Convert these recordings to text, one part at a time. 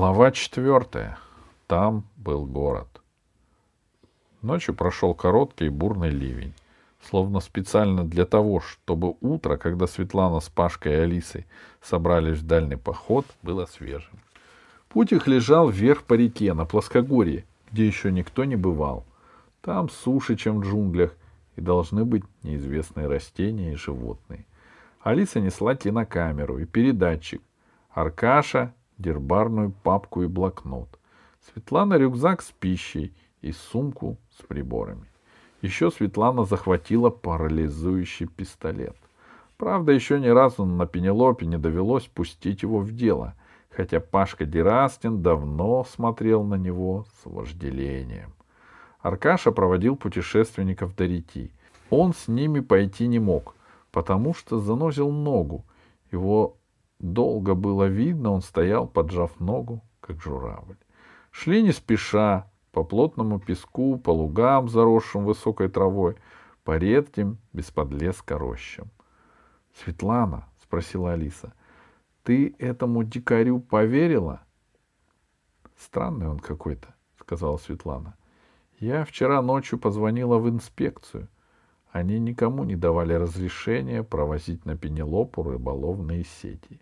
Глава четвертая. Там был город. Ночью прошел короткий бурный ливень. Словно специально для того, чтобы утро, когда Светлана с Пашкой и Алисой собрались в дальний поход, было свежим. Путь их лежал вверх по реке, на плоскогорье, где еще никто не бывал. Там суше, чем в джунглях, и должны быть неизвестные растения и животные. Алиса несла кинокамеру и передатчик. Аркаша — дербарную папку и блокнот. Светлана — рюкзак с пищей и сумку с приборами. Еще Светлана захватила парализующий пистолет. Правда, еще ни разу на Пенелопе не довелось пустить его в дело, хотя Пашка Дерастин давно смотрел на него с вожделением. Аркаша проводил путешественников до реки. Он с ними пойти не мог, потому что занозил ногу. Его долго было видно, он стоял, поджав ногу, как журавль. Шли не спеша, по плотному песку, по лугам, заросшим высокой травой, по редким, без подлеска рощам. — Светлана, — спросила Алиса, — ты этому дикарю поверила? — Странный он какой-то, — сказала Светлана. — Я вчера ночью позвонила в инспекцию. Они никому не давали разрешения провозить на Пенелопу рыболовные сети.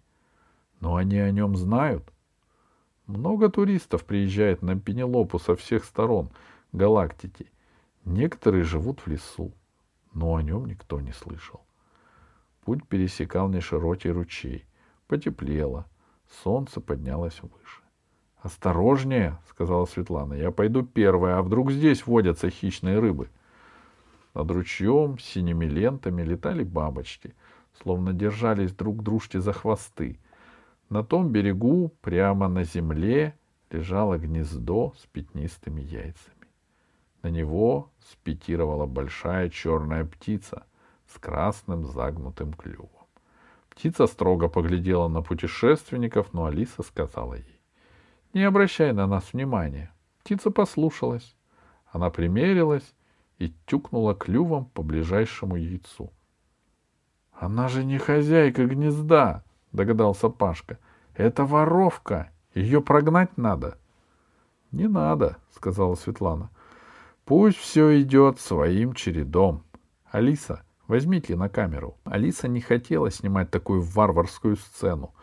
Но они о нем знают — много туристов приезжает на Пенелопу со всех сторон галактики. Некоторые живут в лесу, но о нем никто не слышал. Путь пересекал неширокий ручей. Потеплело. Солнце поднялось выше. «Осторожнее!» — сказала Светлана. «Я пойду первая, а вдруг здесь водятся хищные рыбы?» Над ручьем синими лентами летали бабочки, словно держались друг дружке за хвосты. На том берегу, прямо на земле, лежало гнездо с пятнистыми яйцами. На него спикировала большая черная птица с красным загнутым клювом. Птица строго поглядела на путешественников, но Алиса сказала ей, «Не обращай на нас внимания». Птица послушалась. Она примерилась и тюкнула клювом по ближайшему яйцу. «Она же не хозяйка гнезда!» — догадался Пашка. — Это воровка. Ее прогнать надо. — Не надо, — сказала Светлана. — Пусть все идет своим чередом. Алиса, возьмите на камеру. Алиса не хотела снимать такую варварскую сцену.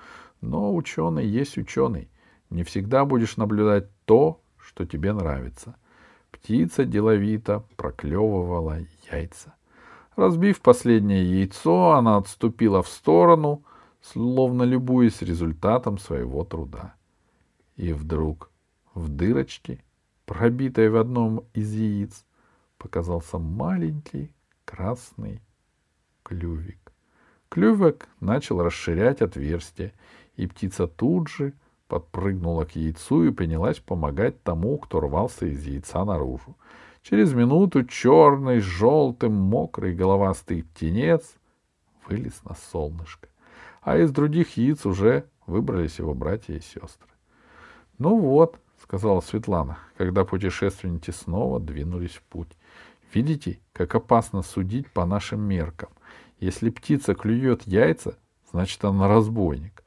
Но ученый есть ученый. Не всегда будешь наблюдать то, что тебе нравится. Птица деловито проклевывала яйца. Разбив последнее яйцо, она отступила в сторону — словно любуясь результатом своего труда. И вдруг в дырочке, пробитой в одном из яиц, показался маленький красный клювик. Клювик начал расширять отверстие, и птица тут же подпрыгнула к яйцу и принялась помогать тому, кто рвался из яйца наружу. Через минуту черный, желтый, мокрый, головастый птенец вылез на солнышко а из других яиц уже выбрались его братья и сестры. — Ну вот, — сказала Светлана, когда путешественники снова двинулись в путь. — Видите, как опасно судить по нашим меркам. Если птица клюет яйца, значит, она разбойник.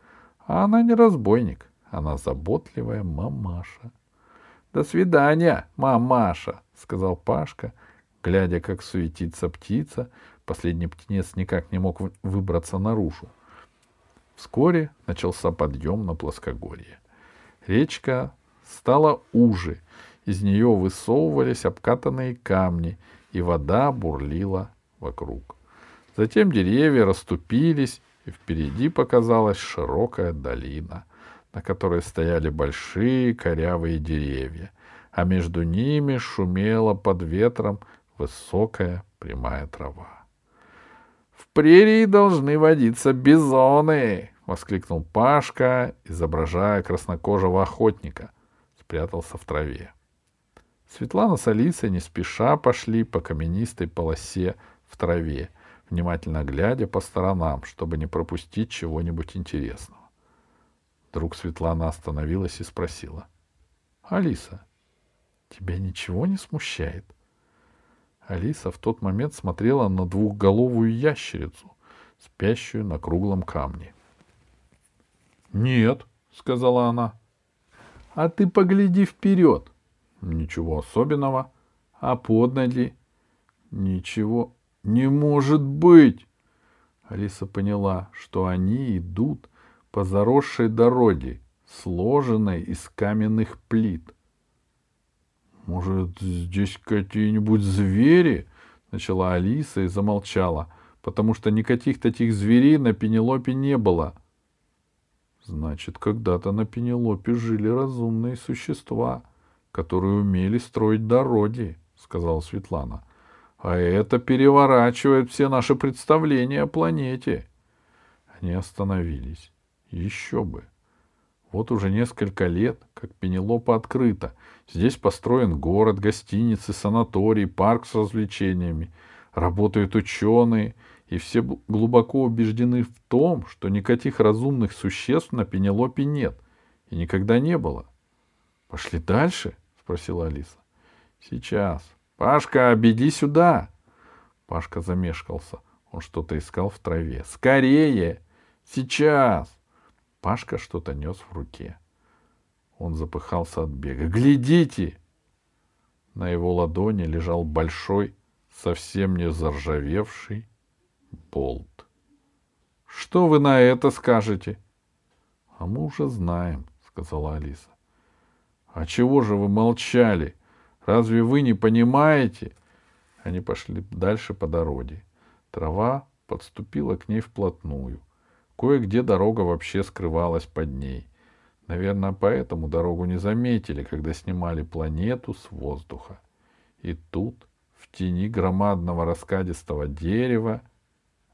А она не разбойник, она заботливая мамаша. — До свидания, мамаша, — сказал Пашка, глядя, как суетится птица. Последний птенец никак не мог выбраться наружу. Вскоре начался подъем на плоскогорье. Речка стала уже, из нее высовывались обкатанные камни, и вода бурлила вокруг. Затем деревья расступились, и впереди показалась широкая долина, на которой стояли большие корявые деревья, а между ними шумела под ветром высокая прямая трава. В прерии должны водиться бизоны! — воскликнул Пашка, изображая краснокожего охотника. Спрятался в траве. Светлана с Алисой не спеша пошли по каменистой полосе в траве, внимательно глядя по сторонам, чтобы не пропустить чего-нибудь интересного. Вдруг Светлана остановилась и спросила. — Алиса, тебя ничего не смущает? Алиса в тот момент смотрела на двухголовую ящерицу, спящую на круглом камне. — Нет, — сказала она. А ты погляди вперед. Ничего особенного. А поднали? Ничего. Не может быть! Алиса поняла, что они идут по заросшей дороге, сложенной из каменных плит. «Может, здесь какие-нибудь звери?» — начала Алиса и замолчала, потому что никаких таких зверей на Пенелопе не было. Значит, когда-то на Пенелопе жили разумные существа, которые умели строить дороги, — сказала Светлана. А это переворачивает все наши представления о планете. Они остановились. Еще бы. Вот уже несколько лет, как Пенелопа открыта. Здесь построен город, гостиницы, санаторий, парк с развлечениями. Работают ученые, и все глубоко убеждены в том, что никаких разумных существ на Пенелопе нет и никогда не было. — Пошли дальше? — спросила Алиса. — Сейчас. Пашка, обеди сюда. Пашка замешкался. Он что-то искал в траве. Скорее! Сейчас! Пашка что-то нес в руке. Он запыхался от бега. «Глядите!» На его ладони лежал большой, совсем не заржавевший болт. «Что вы на это скажете?» «А мы уже знаем», — сказала Алиса. «А чего же вы молчали? Разве вы не понимаете?» Они пошли дальше по дороге. Трава подступила к ней вплотную. Кое-где дорога вообще скрывалась под ней. Наверное, поэтому дорогу не заметили, когда снимали планету с воздуха. И тут, в тени громадного раскадистого дерева,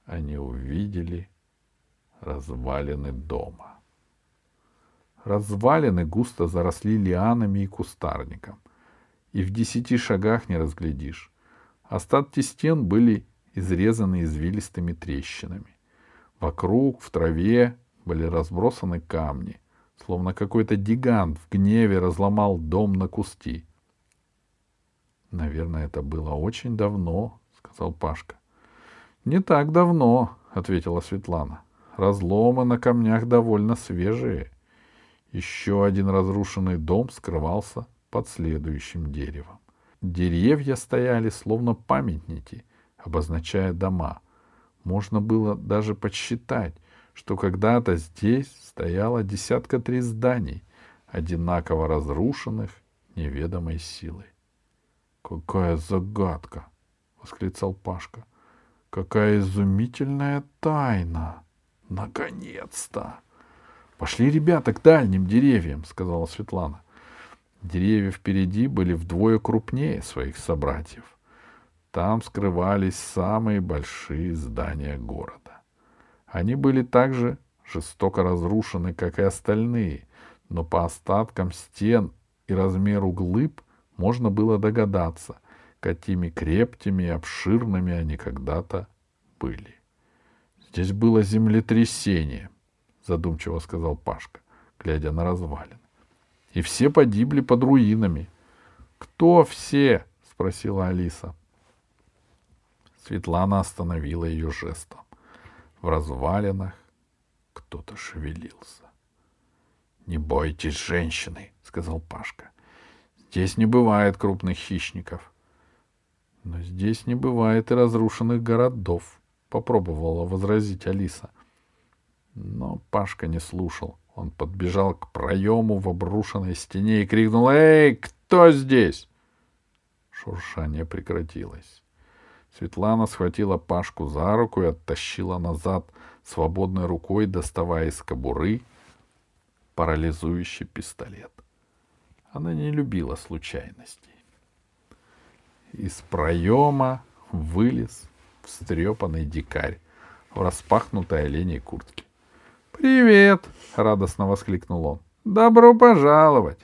они увидели развалины дома. Развалины густо заросли лианами и кустарником, и в десяти шагах не разглядишь. Остатки стен были изрезаны извилистыми трещинами. Вокруг, в траве, были разбросаны камни, словно какой-то гигант в гневе разломал дом на куски. Наверное, это было очень давно, сказал Пашка. Не так давно, ответила Светлана. Разломы на камнях довольно свежие. Еще один разрушенный дом скрывался под следующим деревом. Деревья стояли словно памятники, обозначая дома. Можно было даже подсчитать, что когда-то здесь стояло десятка три зданий, одинаково разрушенных неведомой силой. «Какая загадка!» — восклицал Пашка. «Какая изумительная тайна! Наконец-то!» «Пошли, ребята, к дальним деревьям», — сказала Светлана. Деревья впереди были вдвое крупнее своих собратьев. Там скрывались самые большие здания города. Они были также жестоко разрушены, как и остальные, но по остаткам стен и размеру глыб можно было догадаться, какими крепкими и обширными они когда-то были. Здесь было землетрясение, задумчиво сказал Пашка, глядя на развалины. И все погибли под руинами. Кто все? спросила Алиса. Светлана остановила ее жестом. В развалинах кто-то шевелился. — Не бойтесь женщины, — сказал Пашка. — Здесь не бывает крупных хищников. — Но здесь не бывает и разрушенных городов, — попробовала возразить Алиса. Но Пашка не слушал. Он подбежал к проему в обрушенной стене и крикнул «Эй, кто здесь?» Шуршание прекратилось. Светлана схватила Пашку за руку и оттащила назад, свободной рукой доставая из кобуры парализующий пистолет. Она не любила случайностей. Из проема вылез встрепанный дикарь в распахнутой оленей куртке. «Привет!» — радостно воскликнул он. «Добро пожаловать!»